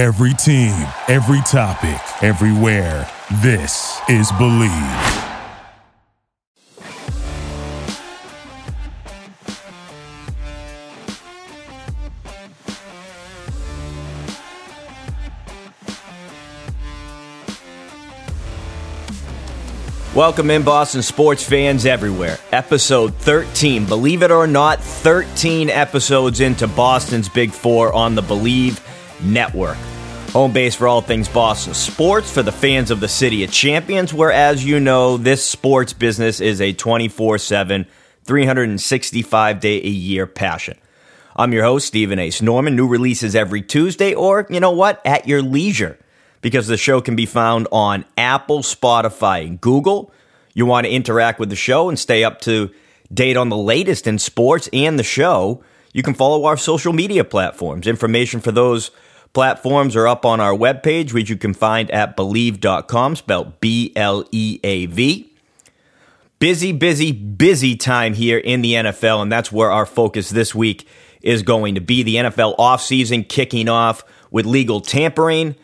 Every team, every topic, everywhere. This is Bleav. Welcome in, Boston sports fans everywhere. Episode 13. Believe it or not, 13 episodes into Boston's Big Four on the Bleav Network. Home base for all things Boston sports for the fans of the City of Champions, where, as you know, this sports business is a 24 7, 365 day a year passion. I'm your host, Stephen Ace Norman. New releases every Tuesday, or, you know what, at your leisure because the show can be found on Apple, Spotify, and Google. You want to interact with the show and stay up to date on the latest in sports and the show, you can follow our social media platforms. Information for those platforms are up on our webpage, which you can find at bleav.com, spelled B L E A V. Busy, busy, busy time here in the NFL, and that's where our focus this week is going to be. The NFL offseason kicking off with legal tampering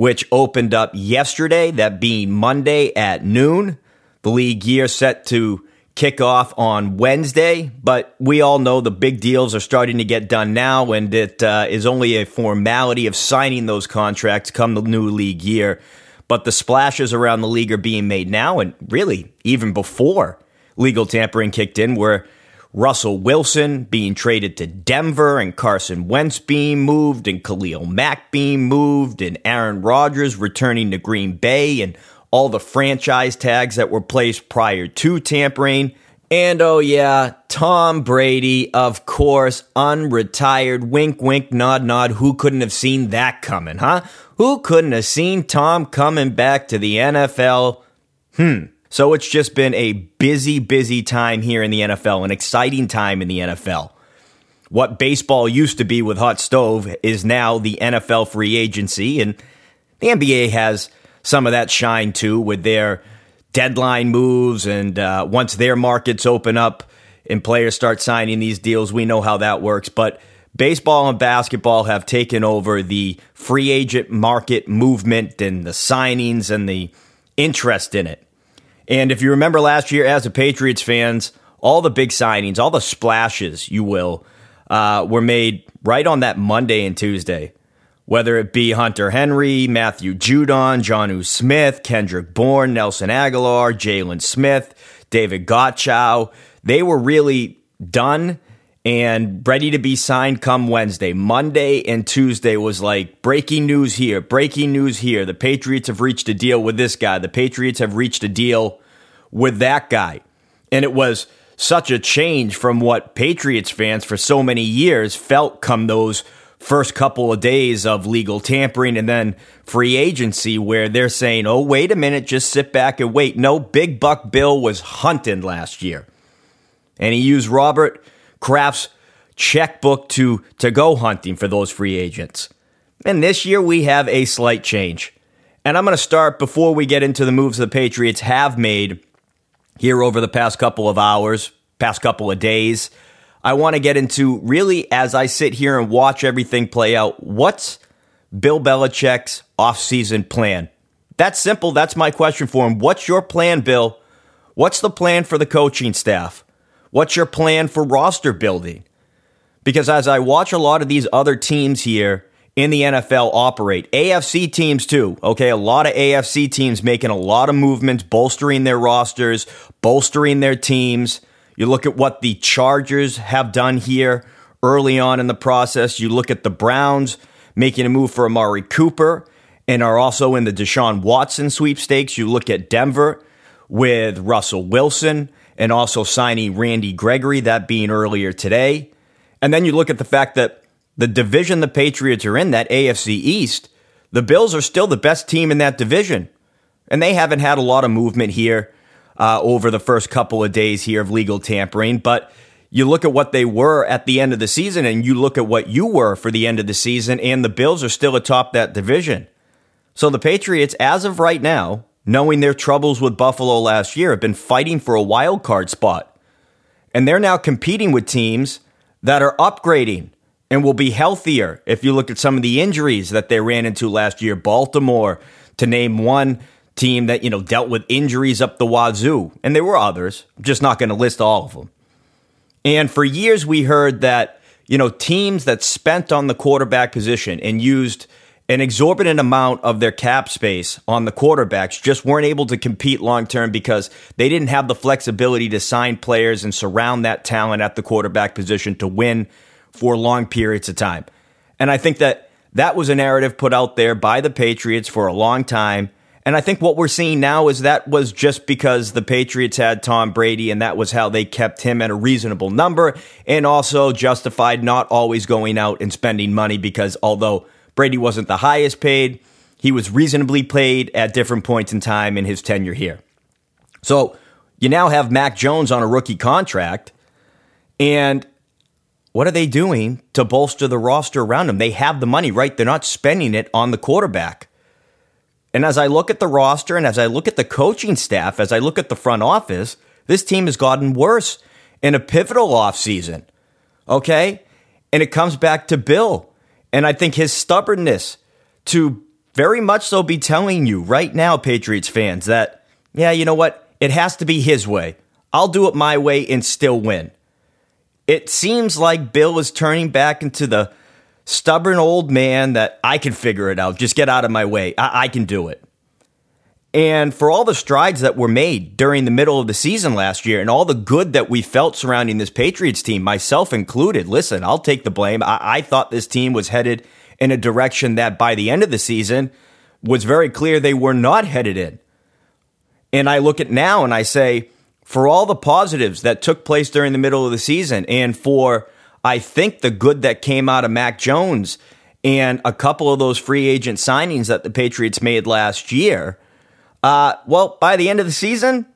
which opened up yesterday, that being Monday at noon. The league year set to kick off on Wednesday, but we all know the big deals are starting to get done now, and it uh, is only a formality of signing those contracts come the new league year. But the splashes around the league are being made now, and really even before legal tampering kicked in, where Russell Wilson being traded to Denver and Carson Wentz being moved and Khalil Mack being moved and Aaron Rodgers returning to Green Bay and all the franchise tags that were placed prior to tampering. And oh, yeah, Tom Brady, of course, unretired. Wink, wink, nod, nod. Who couldn't have seen that coming, huh? Who couldn't have seen Tom coming back to the NFL? Hmm. So it's just been a busy, busy time here in the NFL, an exciting time in the NFL. What baseball used to be with Hot Stove is now the NFL free agency, and the NBA has some of that shine too with their deadline moves. And uh, once their markets open up and players start signing these deals, we know how that works. But baseball and basketball have taken over the free agent market movement and the signings and the interest in it. And if you remember last year, as a Patriots fans, all the big signings, all the splashes, you will, uh, were made right on that Monday and Tuesday. Whether it be Hunter Henry, Matthew Judon, Jonnu Smith, Kendrick Bourne, Nelson Agholor, Jalen Smith, Davon Godchaux, they were really done and ready to be signed come Wednesday. Monday and Tuesday was like breaking news here, breaking news here. The Patriots have reached a deal with this guy. The Patriots have reached a deal with that guy. And it was such a change from what Patriots fans for so many years felt come those first couple of days of legal tampering and then free agency where they're saying, oh, wait a minute, just sit back and wait. No, Big Buck Bill was hunting last year. And he used Robert Kraft's checkbook to, to go hunting for those free agents. And this year we have a slight change. And I'm going to start before we get into the moves the Patriots have made here over the past couple of hours, past couple of days. I want to get into really as I sit here and watch everything play out, what's Bill Belichick's offseason plan? That's simple. That's my question for him. What's your plan, Bill? What's the plan for the coaching staff? What's your plan for roster building? Because as I watch a lot of these other teams here in the NFL operate, AFC teams too, okay, a lot of AFC teams making a lot of movements, bolstering their rosters, bolstering their teams. You look at what the Chargers have done here early on in the process. You look at the Browns making a move for Amari Cooper and are also in the Deshaun Watson sweepstakes. You look at Denver with Russell Wilson and also signing Randy Gregory, that being earlier today. And then you look at the fact that the division the Patriots are in, that AFC East, the Bills are still the best team in that division. And they haven't had a lot of movement here uh, over the first couple of days here of legal tampering. But you look at what they were at the end of the season and you look at what you were for the end of the season, and the Bills are still atop that division. So the Patriots, as of right now, knowing their troubles with Buffalo last year, have been fighting for a wild card spot. And they're now competing with teams that are upgrading and will be healthier if you look at some of the injuries that they ran into last year. Baltimore, to name one team that, you know, dealt with injuries up the wazoo. And there were others, I'm just not going to list all of them. And for years, we heard that, you know, teams that spent on the quarterback position and used an exorbitant amount of their cap space on the quarterbacks just weren't able to compete long term because they didn't have the flexibility to sign players and surround that talent at the quarterback position to win for long periods of time. And I think that that was a narrative put out there by the Patriots for a long time. And I think what we're seeing now is that was just because the Patriots had Tom Brady and that was how they kept him at a reasonable number and also justified not always going out and spending money because although Brady wasn't the highest paid, he was reasonably paid at different points in time in his tenure here. So you now have Mac Jones on a rookie contract. And what are they doing to bolster the roster around him? They have the money, right? They're not spending it on the quarterback. And as I look at the roster and as I look at the coaching staff, as I look at the front office, this team has gotten worse in a pivotal offseason. Okay? And it comes back to Bill. And I think his stubbornness to very much so be telling you right now, Patriots fans, that, yeah, you know what? It has to be his way. I'll do it my way and still win. It seems like Bill is turning back into the stubborn old man that I can figure it out. Just get out of my way. I, I can do it. And for all the strides that were made during the middle of the season last year and all the good that we felt surrounding this Patriots team, myself included, listen, I'll take the blame. I, I thought this team was headed in a direction that by the end of the season was very clear they were not headed in. And I look at now and I say, for all the positives that took place during the middle of the season and for, I think, the good that came out of Mac Jones and a couple of those free agent signings that the Patriots made last year, uh, well, by the end of the season,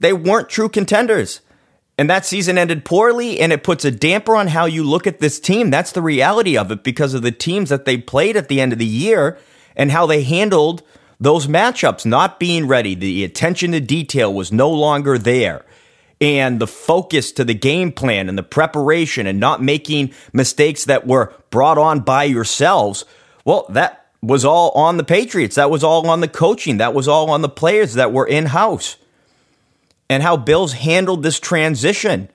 they weren't true contenders. And that season ended poorly, and it puts a damper on how you look at this team. That's the reality of it because of the teams that they played at the end of the year and how they handled those matchups not being ready, the attention to detail was no longer there. And the focus to the game plan and the preparation and not making mistakes that were brought on by yourselves, well, that was all on the Patriots. That was all on the coaching. That was all on the players that were in house. And how Bill's handled this transition.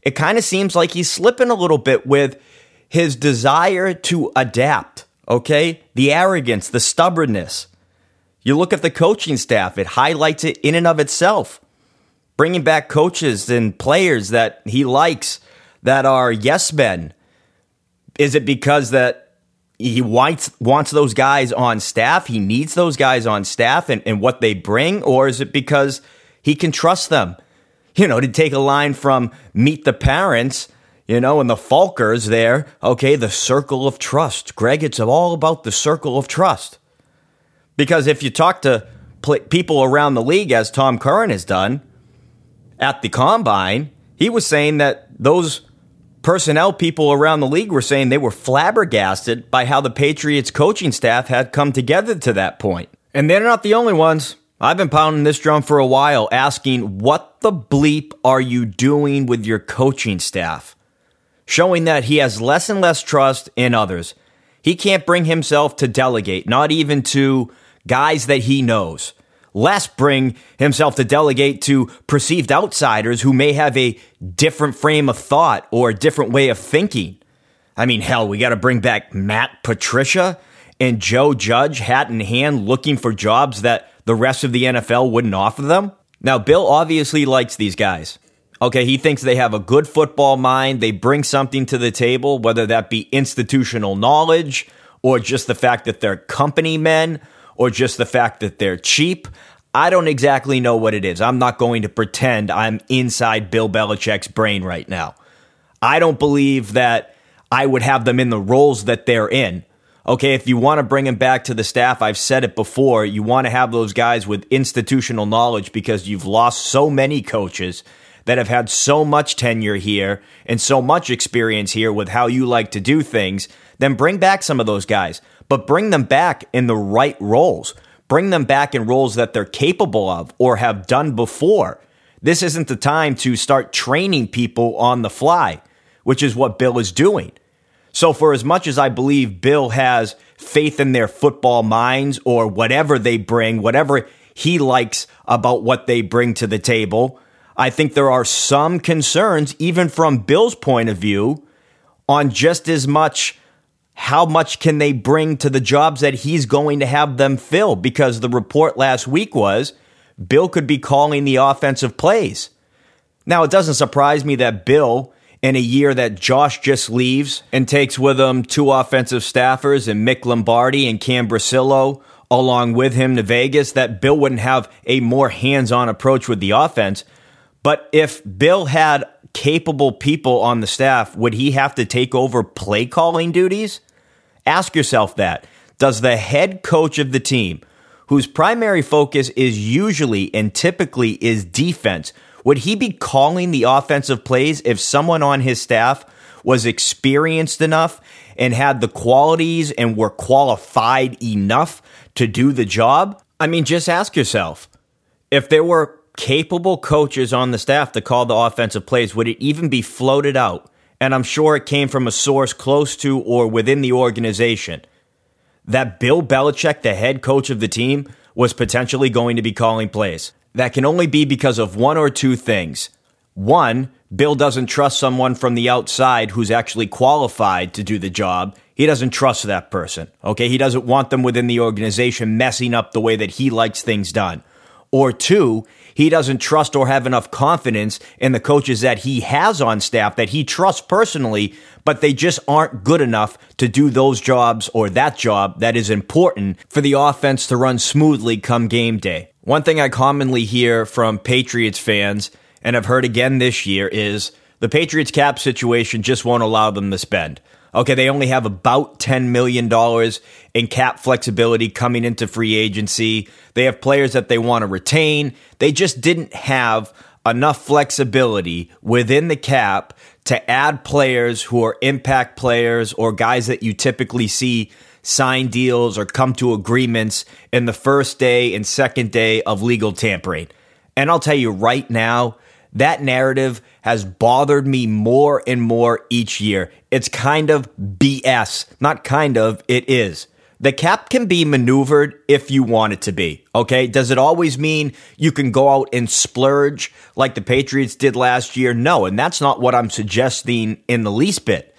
It kind of seems like he's slipping a little bit with his desire to adapt, okay? The arrogance, the stubbornness. You look at the coaching staff, it highlights it in and of itself. Bringing back coaches and players that he likes that are yes men. Is it because that he wants wants those guys on staff? He needs those guys on staff and, and what they bring, or is it because he can trust them? You know, to take a line from Meet the Parents, you know, and the Fockers there, okay, the circle of trust. Greg, it's all about the circle of trust. Because if you talk to people around the league, as Tom Curran has done at the combine, he was saying that those personnel people around the league were saying they were flabbergasted by how the Patriots coaching staff had come together to that point. And they're not the only ones. I've been pounding this drum for a while, asking what the bleep are you doing with your coaching staff? Showing that he has less and less trust in others. He can't bring himself to delegate, not even to guys that he knows. Less bring himself to delegate to perceived outsiders who may have a different frame of thought or a different way of thinking. I mean, hell, we got to bring back Matt Patricia and Joe Judge hat in hand looking for jobs that the rest of the NFL wouldn't offer them. Now, Bill obviously likes these guys. Okay, he thinks they have a good football mind. They bring something to the table, whether that be institutional knowledge or just the fact that they're company men or just the fact that they're cheap. I don't exactly know what it is. I'm not going to pretend I'm inside Bill Belichick's brain right now. I don't believe that I would have them in the roles that they're in. Okay, if you want to bring them back to the staff, I've said it before, you want to have those guys with institutional knowledge because you've lost so many coaches that have had so much tenure here and so much experience here with how you like to do things, then bring back some of those guys but bring them back in the right roles. Bring them back in roles that they're capable of or have done before. This isn't the time to start training people on the fly, which is what Bill is doing. So, for as much as I believe Bill has faith in their football minds or whatever they bring, whatever he likes about what they bring to the table, I think there are some concerns, even from Bill's point of view, on just as much how much can they bring to the jobs that he's going to have them fill? Because the report last week was Bill could be calling the offensive plays. Now, it doesn't surprise me that Bill in a year that Josh just leaves and takes with him two offensive staffers and Mick Lombardi and Cam Bricillo along with him to Vegas, that Bill wouldn't have a more hands on approach with the offense. But if Bill had capable people on the staff, would he have to take over play calling duties? Ask yourself that. Does the head coach of the team, whose primary focus is usually and typically is defense, would he be calling the offensive plays if someone on his staff was experienced enough and had the qualities and were qualified enough to do the job? I mean, just ask yourself if there were capable coaches on the staff to call the offensive plays, would it even be floated out? And I'm sure it came from a source close to or within the organization that Bill Belichick, the head coach of the team, was potentially going to be calling plays that can only be because of one or two things. One, Bill doesn't trust someone from the outside who's actually qualified to do the job. He doesn't trust that person. Okay. He doesn't want them within the organization messing up the way that he likes things done. Or two, he doesn't trust or have enough confidence in the coaches that he has on staff that he trusts personally, but they just aren't good enough to do those jobs or that job that is important for the offense to run smoothly come game day. One thing I commonly hear from Patriots fans, and I've heard again this year, is the Patriots cap situation just won't allow them to spend. Okay, they only have about $10 million in cap flexibility coming into free agency. They have players that they want to retain. They just didn't have enough flexibility within the cap to add players who are impact players or guys that you typically see sign deals or come to agreements in the first day and second day of legal tampering. And I'll tell you right now, that narrative has bothered me more and more each year. It's kind of BS. Not kind of, it is. The cap can be maneuvered if you want it to be. Okay. Does it always mean you can go out and splurge like the Patriots did last year? No. And that's not what I'm suggesting in the least bit.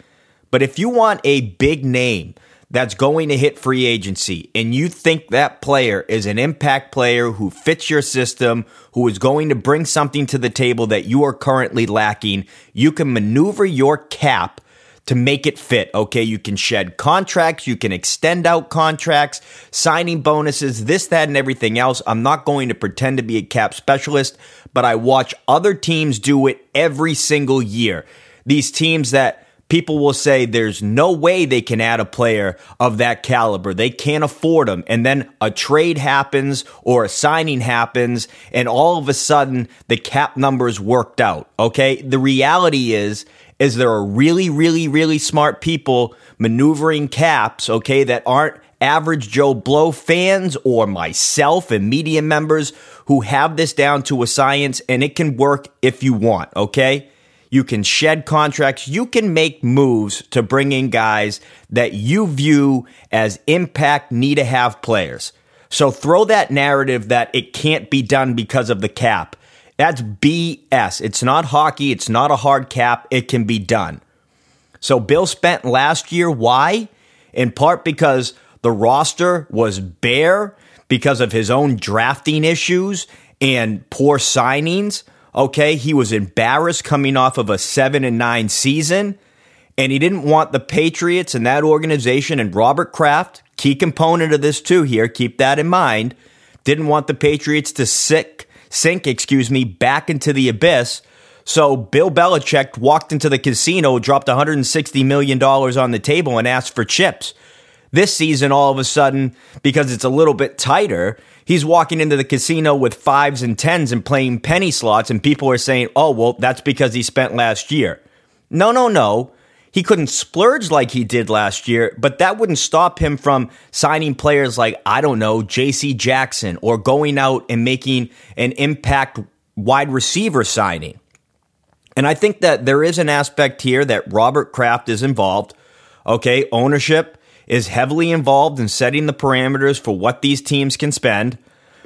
But if you want a big name that's going to hit free agency and you think that player is an impact player who fits your system, who is going to bring something to the table that you are currently lacking, you can maneuver your cap to make it fit. Okay. You can shed contracts. You can extend out contracts, signing bonuses, this, that, and everything else. I'm not going to pretend to be a cap specialist, but I watch other teams do it every single year. These teams that people will say there's no way they can add a player of that caliber. They can't afford them. And then a trade happens or a signing happens, and all of a sudden the cap numbers worked out. Okay. The reality is, is there are really, really, really smart people maneuvering caps, okay, that aren't average Joe Blow fans or myself and media members who have this down to a science and it can work if you want, okay? You can shed contracts. You can make moves to bring in guys that you view as impact need to have players. So throw that narrative that it can't be done because of the cap. That's BS. It's not hockey. It's not a hard cap. It can be done. So Bill spent last year. Why? In part because the roster was bare because of his own drafting issues and poor signings. Okay, he was embarrassed coming off of a 7 and 9 season and he didn't want the Patriots and that organization and Robert Kraft, key component of this too here, keep that in mind, didn't want the Patriots to sink, sink, excuse me, back into the abyss. So Bill Belichick walked into the casino, dropped $160 million on the table and asked for chips. This season, all of a sudden, because it's a little bit tighter, he's walking into the casino with fives and tens and playing penny slots, and people are saying, oh, well, that's because he spent last year. No, no, no. He couldn't splurge like he did last year, but that wouldn't stop him from signing players like, I don't know, JC Jackson or going out and making an impact wide receiver signing. And I think that there is an aspect here that Robert Kraft is involved Okay, ownership is heavily involved in setting the parameters for what these teams can spend.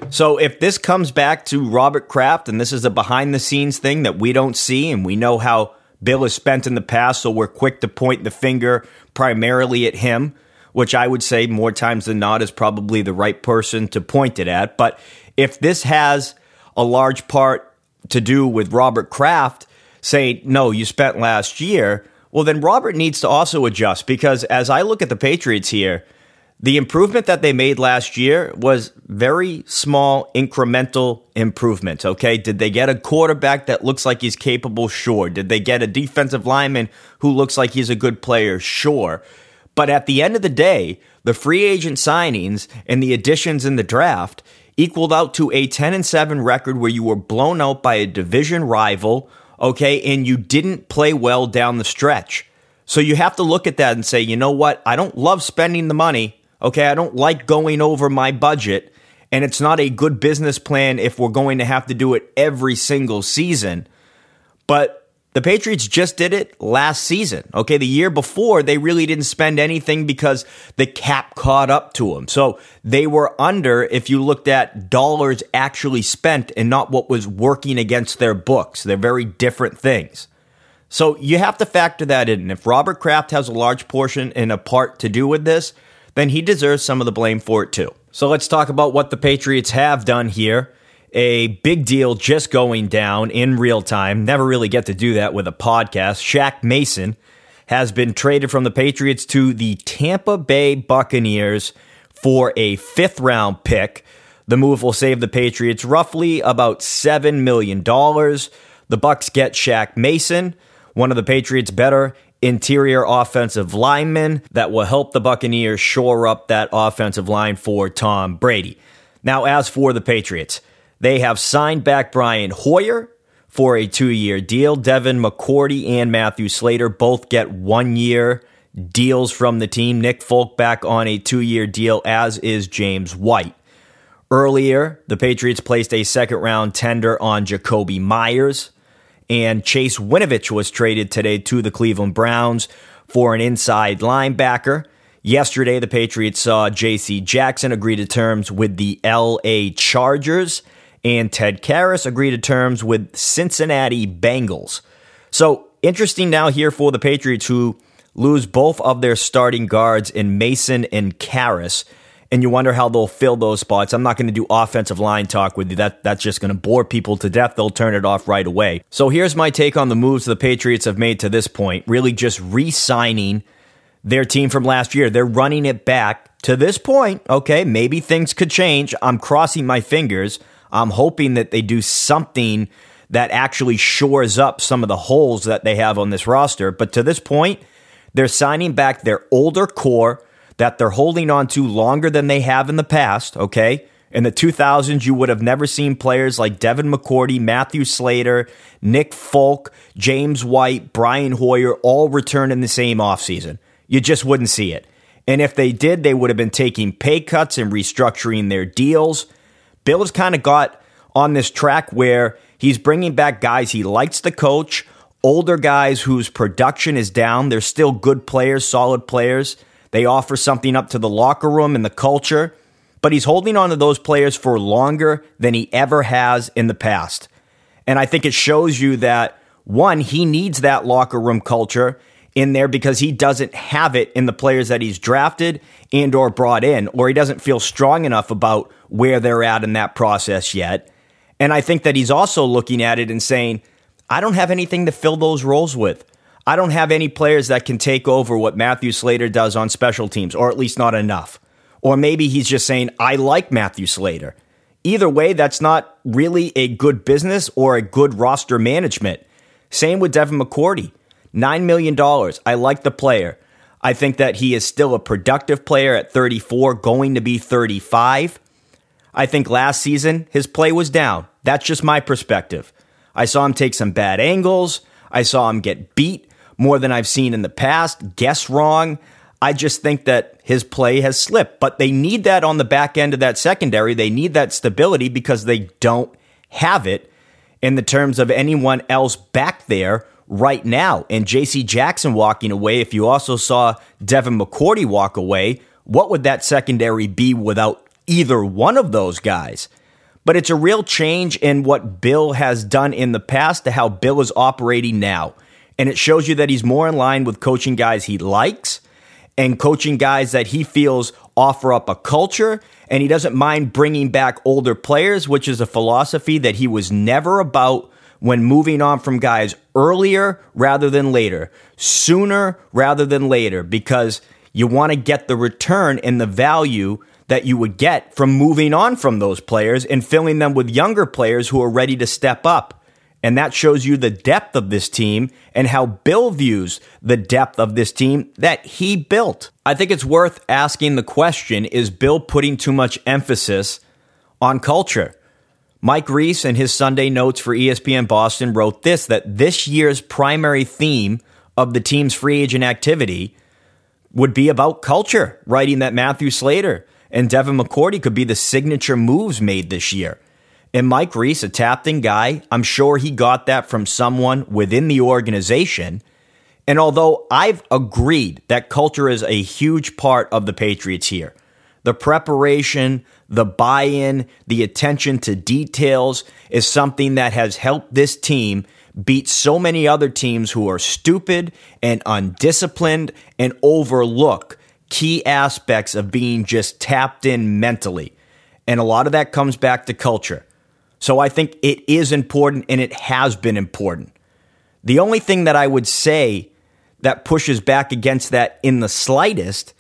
So if this comes back to Robert Kraft and this is a behind the scenes thing that we don't see and we know how Bill has spent in the past, so we're quick to point the finger primarily at him, which I would say more times than not is probably the right person to point it at. But if this has a large part to do with Robert Kraft saying, no, you spent last year, well, then Robert needs to also adjust because as I look at the Patriots here, the improvement that they made last year was very small incremental improvements. Okay. Did they get a quarterback that looks like he's capable? Sure. Did they get a defensive lineman who looks like he's a good player? Sure. But at the end of the day, the free agent signings and the additions in the draft equaled out to a 10 and 7 record where you were blown out by a division rival. Okay. And you didn't play well down the stretch. So you have to look at that and say, you know what? I don't love spending the money Okay, I don't like going over my budget, and it's not a good business plan if we're going to have to do it every single season. But the Patriots just did it last season. Okay, the year before, they really didn't spend anything because the cap caught up to them. So they were under if you looked at dollars actually spent and not what was working against their books. They're very different things. So you have to factor that in. If Robert Kraft has a large portion and a part to do with this, then he deserves some of the blame for it too. So let's talk about what the Patriots have done here. A big deal just going down in real time. Never really get to do that with a podcast. Shaq Mason has been traded from the Patriots to the Tampa Bay Buccaneers for a fifth round pick. The move will save the Patriots roughly about $7 million. The Bucks get Shaq Mason, one of the Patriots' better interior offensive linemen that will help the Buccaneers shore up that offensive line for Tom Brady. Now, as for the Patriots, they have signed back Brian Hoyer for a two year deal. Devin McCourty and Matthew Slater both get one year deals from the team. Nick Folk back on a two year deal, as is James White. Earlier, the Patriots placed a second round tender on Jakobi Meyers and Chase Winovich was traded today to the Cleveland Browns for an inside linebacker. Yesterday, the Patriots saw J.C. Jackson agree to terms with the L.A. Chargers, and Ted Karras agree to terms with Cincinnati Bengals. So, interesting now here for the Patriots who lose both of their starting guards in Mason and Karras and you wonder how they'll fill those spots. I'm not going to do offensive line talk with you. That that's just going to bore people to death. They'll turn it off right away. So here's my take on the moves the Patriots have made to this point. Really just re-signing their team from last year. They're running it back to this point. Okay, maybe things could change. I'm crossing my fingers. I'm hoping that they do something that actually shores up some of the holes that they have on this roster. But to this point, they're signing back their older core that they're holding on to longer than they have in the past, okay? In the 2000s, you would have never seen players like Devin McCourty, Matthew Slater, Nick Folk, James White, Brian Hoyer all return in the same offseason. You just wouldn't see it. And if they did, they would have been taking pay cuts and restructuring their deals. Bill has kind of got on this track where he's bringing back guys he likes to coach, older guys whose production is down. They're still good players, solid players they offer something up to the locker room and the culture, but he's holding on to those players for longer than he ever has in the past. And I think it shows you that one, he needs that locker room culture in there because he doesn't have it in the players that he's drafted and or brought in or he doesn't feel strong enough about where they're at in that process yet. And I think that he's also looking at it and saying, I don't have anything to fill those roles with. I don't have any players that can take over what Matthew Slater does on special teams, or at least not enough. Or maybe he's just saying, I like Matthew Slater. Either way, that's not really a good business or a good roster management. Same with Devin McCourty. $9 million. I like the player. I think that he is still a productive player at 34, going to be 35. I think last season his play was down. That's just my perspective. I saw him take some bad angles. I saw him get beat more than I've seen in the past, guess wrong. I just think that his play has slipped, but they need that on the back end of that secondary. They need that stability because they don't have it in the terms of anyone else back there right now. And JC Jackson walking away, if you also saw Devin McCourty walk away, what would that secondary be without either one of those guys? But it's a real change in what Bill has done in the past to how Bill is operating now. And it shows you that he's more in line with coaching guys he likes and coaching guys that he feels offer up a culture. And he doesn't mind bringing back older players, which is a philosophy that he was never about when moving on from guys earlier rather than later, sooner rather than later, because you want to get the return and the value that you would get from moving on from those players and filling them with younger players who are ready to step up. And that shows you the depth of this team and how Bill views the depth of this team that he built. I think it's worth asking the question is Bill putting too much emphasis on culture? Mike Reiss in his Sunday notes for ESPN Boston, wrote this that this year's primary theme of the team's free agent activity would be about culture, writing that Matthew Slater and Devin McCourty could be the signature moves made this year. And Mike Reiss, a tapped guy, I'm sure he got that from someone within the organization. And although I've agreed that culture is a huge part of the Patriots here, the preparation, the buy in, the attention to details is something that has helped this team beat so many other teams who are stupid and undisciplined and overlook key aspects of being just tapped in mentally. And a lot of that comes back to culture. So I think it is important and it has been important. The only thing that I would say that pushes back against that in the slightest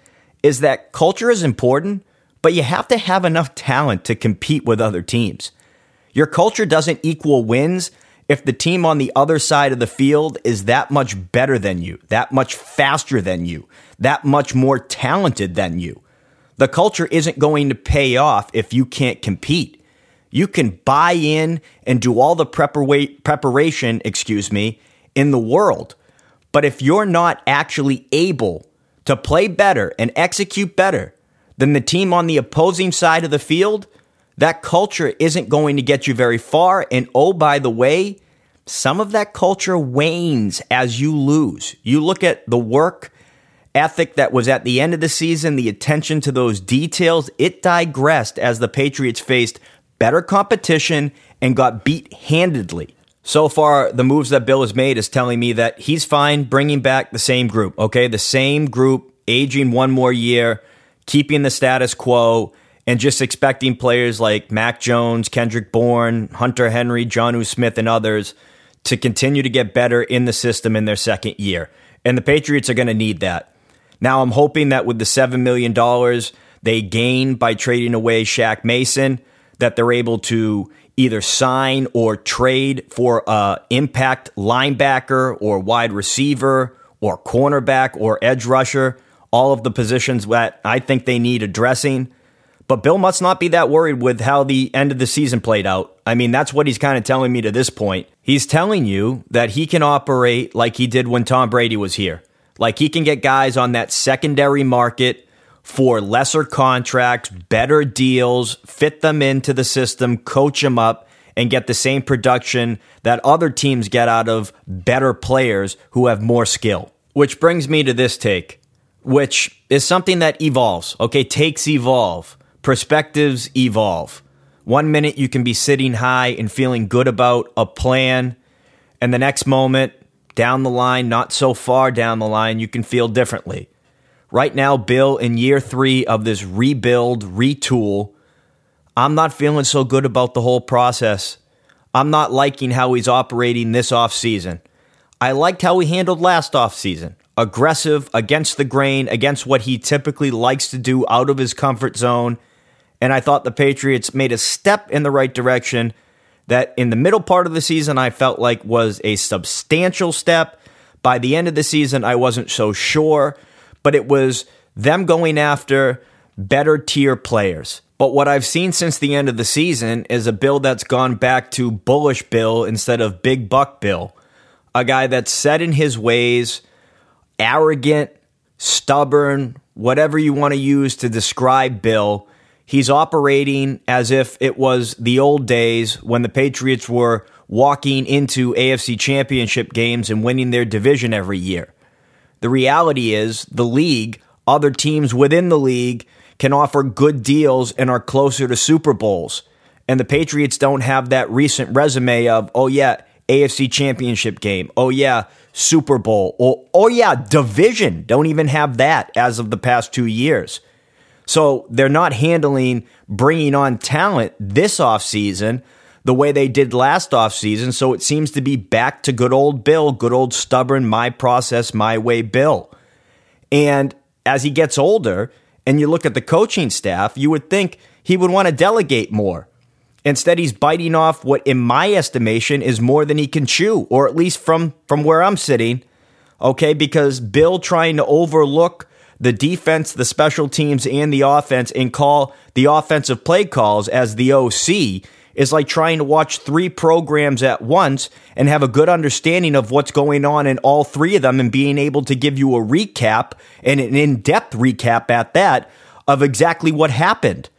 is that culture is important, but you have to have enough talent to compete with other teams. Your culture doesn't equal wins if the team on the other side of the field is that much better than you, that much faster than you, that much more talented than you. The culture isn't going to pay off if you can't compete. You can buy in and do all the prepara- preparation, excuse me, in the world. But if you're not actually able to play better and execute better than the team on the opposing side of the field, that culture isn't going to get you very far. And oh, by the way, some of that culture wanes as you lose. You look at the work ethic that was at the end of the season, the attention to those details, it digressed as the Patriots faced better competition and got beat handedly. So far, the moves that Bill has made is telling me that he's fine bringing back the same group, okay? The same group, aging one more year, keeping the status quo, and just expecting players like Mac Jones, Kendrick Bourne, Hunter Henry, Jonnu Smith, and others to continue to get better in the system in their second year. And the Patriots are going to need that. Now, I'm hoping that with the $7 million they gain by trading away Shaq Mason, that they're able to either sign or trade for a impact linebacker or wide receiver or cornerback or edge rusher, all of the positions that I think they need addressing. But Bill must not be that worried with how the end of the season played out. I mean, that's what he's kind of telling me to this point. He's telling you that he can operate like he did when Tom Brady was here. Like he can get guys on that secondary market for lesser contracts, better deals, fit them into the system, coach them up, and get the same production that other teams get out of better players who have more skill. Which brings me to this take, which is something that evolves. Okay, takes evolve, perspectives evolve. One minute you can be sitting high and feeling good about a plan, and the next moment down the line, not so far down the line, you can feel differently. Right now, Bill, in year three of this rebuild, retool, I'm not feeling so good about the whole process. I'm not liking how he's operating this offseason. I liked how he handled last offseason. Aggressive, against the grain, against what he typically likes to do out of his comfort zone. And I thought the Patriots made a step in the right direction that in the middle part of the season I felt like was a substantial step. By the end of the season, I wasn't so sure, but it was them going after better tier players. But what I've seen since the end of the season is a Bill that's gone back to bullish Bill instead of big buck Bill. A guy that's set in his ways, arrogant, stubborn, whatever you want to use to describe Bill, He's operating as if it was the old days when the Patriots were walking into AFC championship games and winning their division every year. The reality is, the league, other teams within the league, can offer good deals and are closer to Super Bowls. And the Patriots don't have that recent resume of, oh, yeah, AFC championship game. Oh, yeah, Super Bowl. Or, oh, yeah, division. Don't even have that as of the past two years. So they're not handling bringing on talent this offseason the way they did last offseason. So it seems to be back to good old Bill, good old stubborn, my process, my way Bill. And as he gets older and you look at the coaching staff, you would think he would want to delegate more. Instead, he's biting off what, in my estimation, is more than he can chew, or at least from, from where I'm sitting. Okay, because Bill trying to overlook the defense, the special teams, and the offense and call the offensive play calls as the OC is like trying to watch three programs at once and have a good understanding of what's going on in all three of them and being able to give you a recap and an in depth recap at that of exactly what happened.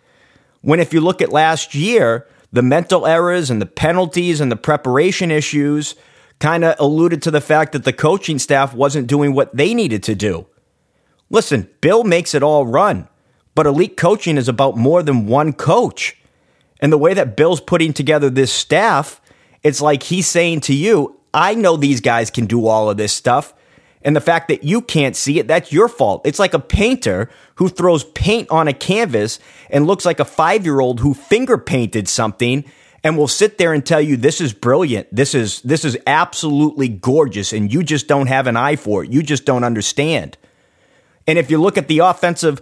When, if you look at last year, the mental errors and the penalties and the preparation issues kind of alluded to the fact that the coaching staff wasn't doing what they needed to do. Listen, Bill makes it all run, but elite coaching is about more than one coach. And the way that Bill's putting together this staff, it's like he's saying to you, I know these guys can do all of this stuff. And the fact that you can't see it, that's your fault. It's like a painter who throws paint on a canvas and looks like a five year old who finger painted something and will sit there and tell you this is brilliant. This is, this is absolutely gorgeous. And you just don't have an eye for it. You just don't understand. And if you look at the offensive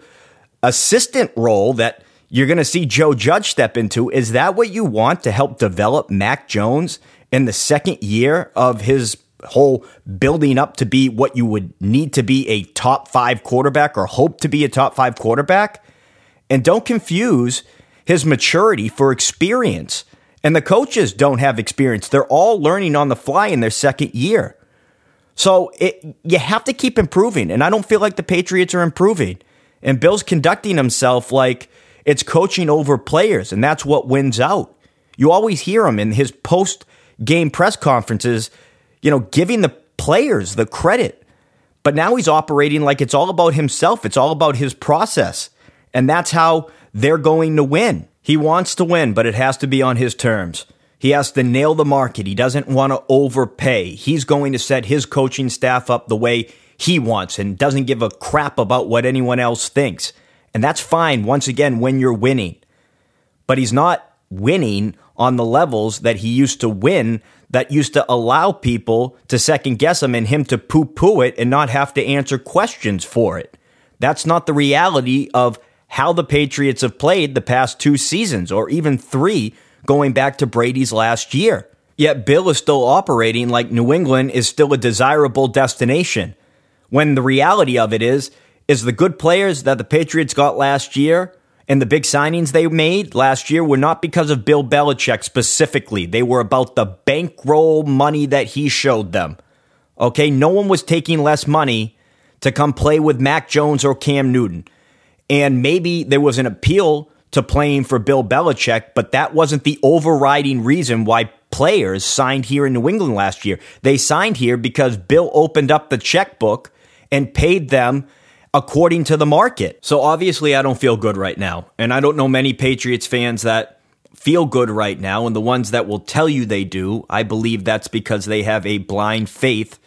assistant role that you're going to see Joe Judge step into. Is that what you want to help develop Mac Jones in the second year of his whole building up to be what you would need to be a top five quarterback or hope to be a top five quarterback? And don't confuse his maturity for experience. And the coaches don't have experience. They're all learning on the fly in their second year. So it, you have to keep improving. And I don't feel like the Patriots are improving. And Bill's conducting himself like it's coaching over players, and that's what wins out. You always hear him in his post game press conferences, you know, giving the players the credit. But now he's operating like it's all about himself, it's all about his process. And that's how they're going to win. He wants to win, but it has to be on his terms. He has to nail the market. He doesn't want to overpay. He's going to set his coaching staff up the way he wants and doesn't give a crap about what anyone else thinks. And that's fine once again when you're winning. But he's not winning on the levels that he used to win that used to allow people to second guess him and him to poo poo it and not have to answer questions for it. That's not the reality of how the Patriots have played the past two seasons or even three going back to Brady's last year. Yet Bill is still operating like New England is still a desirable destination. When the reality of it is, is the good players that the Patriots got last year and the big signings they made last year were not because of Bill Belichick specifically. They were about the bankroll money that he showed them. Okay, no one was taking less money to come play with Mac Jones or Cam Newton. And maybe there was an appeal to playing for Bill Belichick, but that wasn't the overriding reason why players signed here in New England last year. They signed here because Bill opened up the checkbook and paid them according to the market. So obviously, I don't feel good right now. And I don't know many Patriots fans that feel good right now. And the ones that will tell you they do, I believe that's because they have a blind faith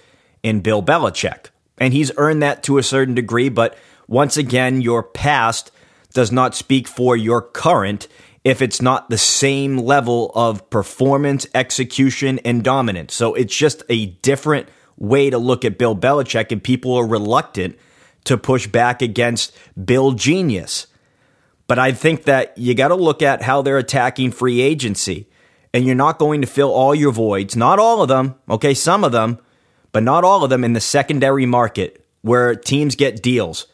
in Bill Belichick. And he's earned that to a certain degree. But once again, your past does not speak for your current if it's not the same level of performance, execution, and dominance. So it's just a different way to look at Bill Belichick, and people are reluctant to push back against Bill Genius. But I think that you got to look at how they're attacking free agency. And you're not going to fill all your voids, not all of them, okay, some of them, but not all of them in the secondary market where teams get deals.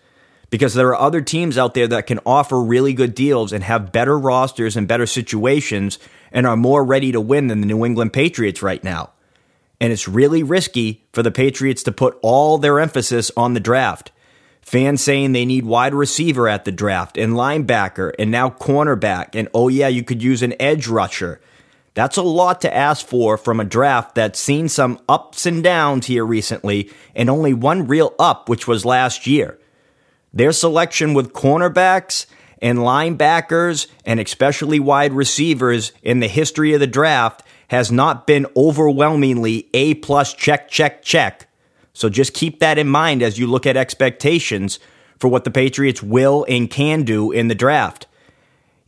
Because there are other teams out there that can offer really good deals and have better rosters and better situations and are more ready to win than the New England Patriots right now. And it's really risky for the Patriots to put all their emphasis on the draft. Fans saying they need wide receiver at the draft and linebacker and now cornerback. And oh, yeah, you could use an edge rusher. That's a lot to ask for from a draft that's seen some ups and downs here recently and only one real up, which was last year. Their selection with cornerbacks and linebackers and especially wide receivers in the history of the draft has not been overwhelmingly A plus check, check, check. So just keep that in mind as you look at expectations for what the Patriots will and can do in the draft.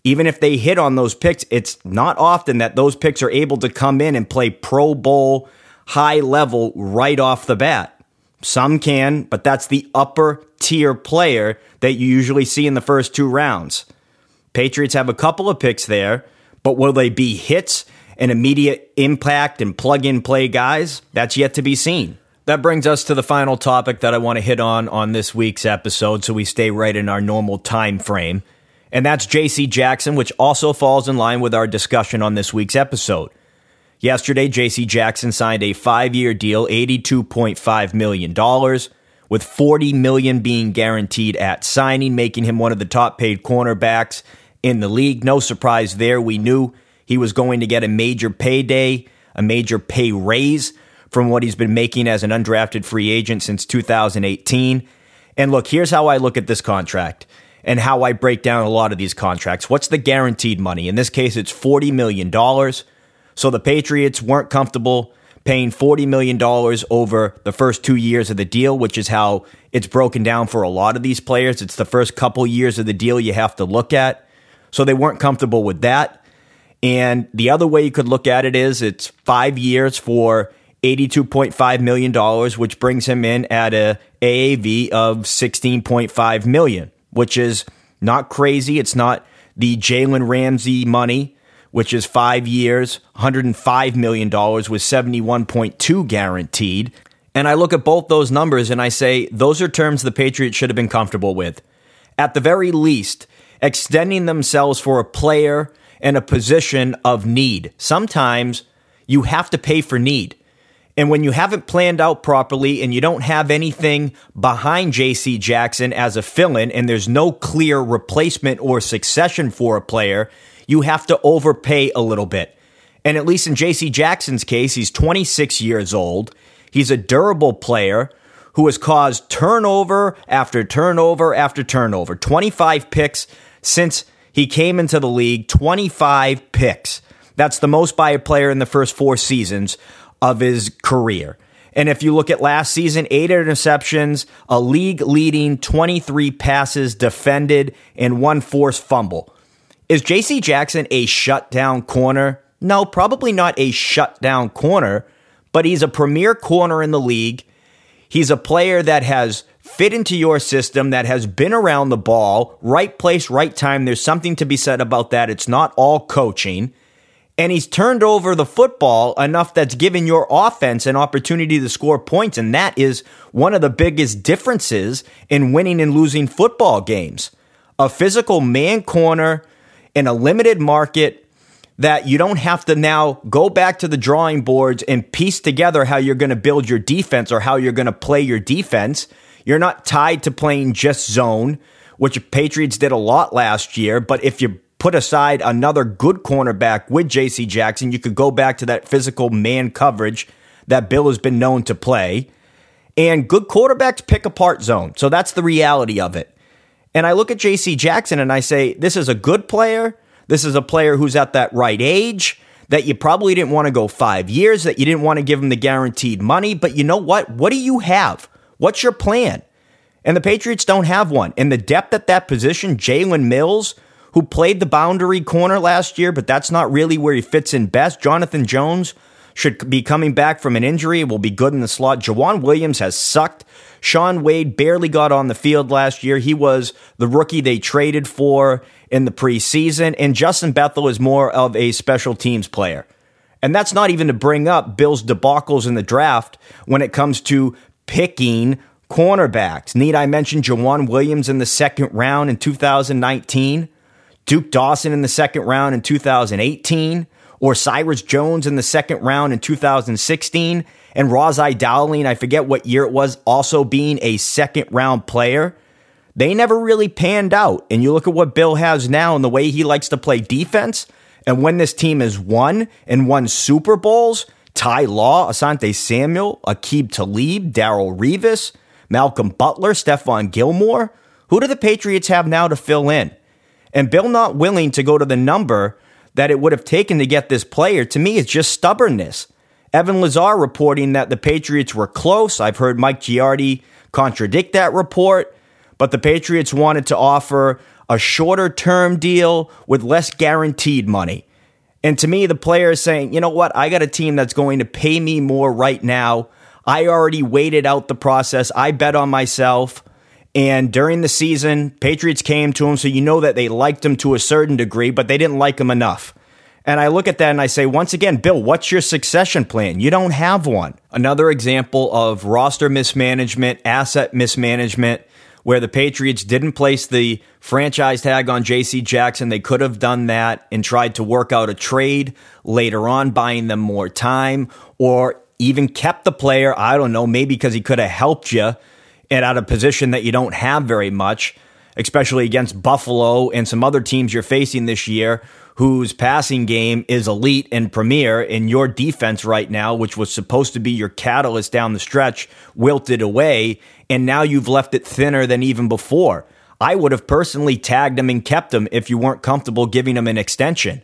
Even if they hit on those picks, it's not often that those picks are able to come in and play Pro Bowl high level right off the bat. Some can, but that's the upper tier player that you usually see in the first two rounds. Patriots have a couple of picks there, but will they be hits and immediate impact and plug in play guys? That's yet to be seen. That brings us to the final topic that I want to hit on on this week's episode so we stay right in our normal time frame. And that's JC Jackson, which also falls in line with our discussion on this week's episode. Yesterday, JC Jackson signed a five year deal, $82.5 million, with 40 million being guaranteed at signing, making him one of the top paid cornerbacks in the league. No surprise there. We knew he was going to get a major payday, a major pay raise from what he's been making as an undrafted free agent since 2018. And look, here's how I look at this contract and how I break down a lot of these contracts. What's the guaranteed money? In this case, it's $40 million. So the Patriots weren't comfortable paying $40 million over the first two years of the deal, which is how it's broken down for a lot of these players. It's the first couple years of the deal you have to look at. So they weren't comfortable with that. And the other way you could look at it is it's five years for $82.5 million, which brings him in at a AAV of 16.5 million, which is not crazy. It's not the Jalen Ramsey money which is five years, $105 million with 71.2 guaranteed. And I look at both those numbers and I say, those are terms the Patriots should have been comfortable with. At the very least, extending themselves for a player in a position of need. Sometimes you have to pay for need. And when you haven't planned out properly and you don't have anything behind JC Jackson as a fill in and there's no clear replacement or succession for a player, you have to overpay a little bit. And at least in JC Jackson's case, he's 26 years old. He's a durable player who has caused turnover after turnover after turnover. 25 picks since he came into the league, 25 picks. That's the most by a player in the first four seasons of his career. And if you look at last season, eight interceptions, a league leading 23 passes defended, and one forced fumble. Is JC Jackson a shutdown corner? No, probably not a shutdown corner, but he's a premier corner in the league. He's a player that has fit into your system, that has been around the ball, right place, right time. There's something to be said about that. It's not all coaching. And he's turned over the football enough that's given your offense an opportunity to score points. And that is one of the biggest differences in winning and losing football games. A physical man corner in a limited market that you don't have to now go back to the drawing boards and piece together how you're going to build your defense or how you're going to play your defense. You're not tied to playing just zone, which Patriots did a lot last year. But if you put aside another good cornerback with JC Jackson, you could go back to that physical man coverage that Bill has been known to play. And good quarterbacks pick apart zone. So that's the reality of it. And I look at JC Jackson and I say, this is a good player. This is a player who's at that right age that you probably didn't want to go five years, that you didn't want to give him the guaranteed money. But you know what? What do you have? What's your plan? And the Patriots don't have one. And the depth at that position, Jalen Mills, who played the boundary corner last year, but that's not really where he fits in best. Jonathan Jones should be coming back from an injury, will be good in the slot. Joejuan Williams has sucked Shaun Wade barely got on the field last year. He was the rookie they traded for in the preseason. And Justin Bethel is more of a special teams player. And that's not even to bring up Bill's debacles in the draft when it comes to picking cornerbacks. Need I mention Joejuan Williams in the second round in 2019? Duke Dawson in the second round in 2018? Or Cyrus Jones in the second round in 2016? and Ras-I Dowling, I forget what year it was, also being a second round player, they never really panned out. And you look at what Bill has now and the way he likes to play defense, And when this team has won and won Super Bowls, Ty Law, Asante Samuel, Aqib Talib, Darrelle Revis, Malcolm Butler, Stephon Gilmore, who do the Patriots have now to fill in? And Bill not willing to go to the number that it would have taken to get this player, to me, is just stubbornness. Evan Lazar reporting that the Patriots were close. I've heard Mike Giardi contradict that report, but the Patriots wanted to offer a shorter term deal with less guaranteed money. And to me, the player is saying, you know what? I got a team that's going to pay me more right now. I already waited out the process. I bet on myself. And during the season, Patriots came to him, so you know that they liked him to a certain degree, but they didn't like him enough. And I look at that and I say, once again, Bill, what's your succession plan? You don't have one. Another example of roster mismanagement, asset mismanagement, where the Patriots didn't place the franchise tag on JC Jackson. They could have done that and tried to work out a trade later on, buying them more time, or even kept the player. I don't know, maybe because he could have helped you and at a position that you don't have very much, especially against Buffalo and some other teams you're facing this year whose passing game is elite and premier, and your defense right now, which was supposed to be your catalyst down the stretch, wilted away, and now you've left it thinner than even before. I would have personally tagged him and kept him if you weren't comfortable giving him an extension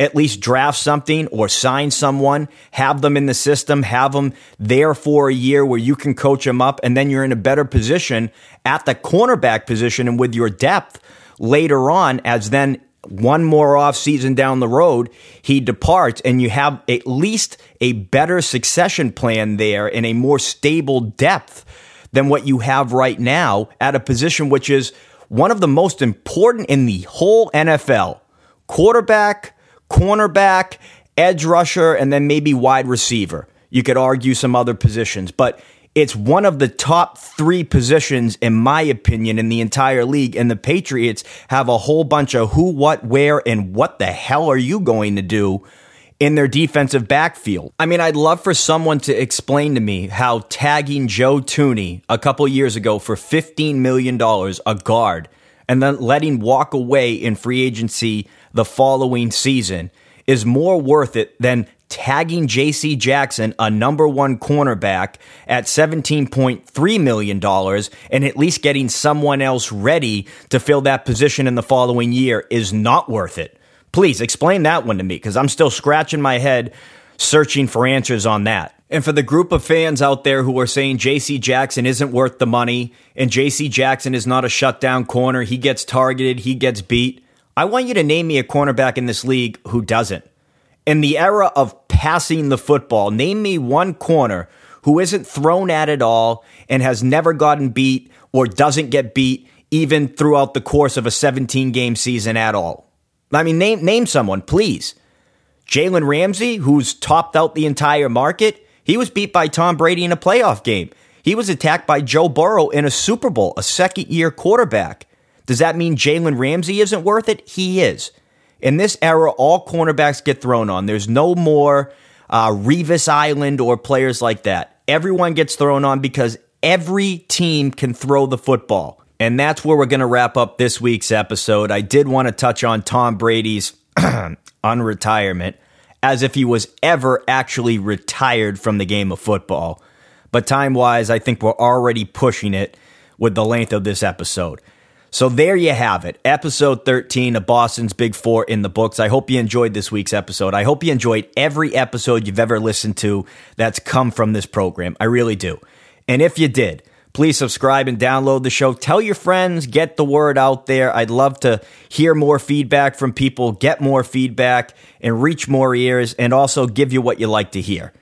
at least draft something or sign someone, have them in the system, have them there for a year where you can coach them up, and then you're in a better position at the cornerback position and with your depth later on as then one more off season down the road, he departs, and you have at least a better succession plan there and a more stable depth than what you have right now at a position which is one of the most important in the whole NFL quarterback, cornerback, edge rusher, and then maybe wide receiver. You could argue some other positions, but it's one of the top three positions, in my opinion, in the entire league. And the Patriots have a whole bunch of who, what, where, and what the hell are you going to do in their defensive backfield. I mean, I'd love for someone to explain to me how tagging Joe Thuney a couple years ago for $15 million, a guard, and then letting walk away in free agency the following season is more worth it than tagging JC Jackson, a number one cornerback, at $17.3 million and at least getting someone else ready to fill that position in the following year is not worth it. Please explain that one to me because I'm still scratching my head searching for answers on that. And for the group of fans out there who are saying JC Jackson isn't worth the money and JC Jackson is not a shutdown corner, he gets targeted, he gets beat. I want you to name me a cornerback in this league who doesn't. In the era of passing the football, name me one corner who isn't thrown at at all and has never gotten beat or doesn't get beat even throughout the course of a 17 game season at all. I mean, name, name someone, please. Jalen Ramsey, who's topped out the entire market, he was beat by Tom Brady in a playoff game. He was attacked by Joe Burrow in a Super Bowl, a second year quarterback. Does that mean Jalen Ramsey isn't worth it? He is. In this era, all cornerbacks get thrown on. There's no more uh, Revis Island or players like that. Everyone gets thrown on because every team can throw the football. And that's where we're going to wrap up this week's episode. I did want to touch on Tom Brady's unretirement as if he was ever actually retired from the game of football. But time wise, I think we're already pushing it with the length of this episode. So there you have it. Episode 13 of Boston's Big Four in the books. I hope you enjoyed this week's episode. I hope you enjoyed every episode you've ever listened to that's come from this program. I really do. And if you did, please subscribe and download the show. Tell your friends, get the word out there. I'd love to hear more feedback from people, get more feedback, and reach more ears, and also give you what you like to hear.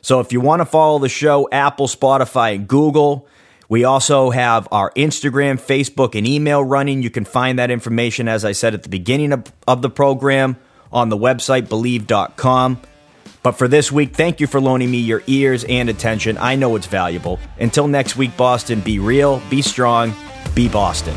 So if you want to follow the show, Apple, Spotify, and Google, we also have our Instagram, Facebook, and email running. You can find that information, as I said at the beginning of, of the program, on the website, bleav.com. But for this week, thank you for loaning me your ears and attention. I know it's valuable. Until next week, Boston, be real, be strong, be Boston.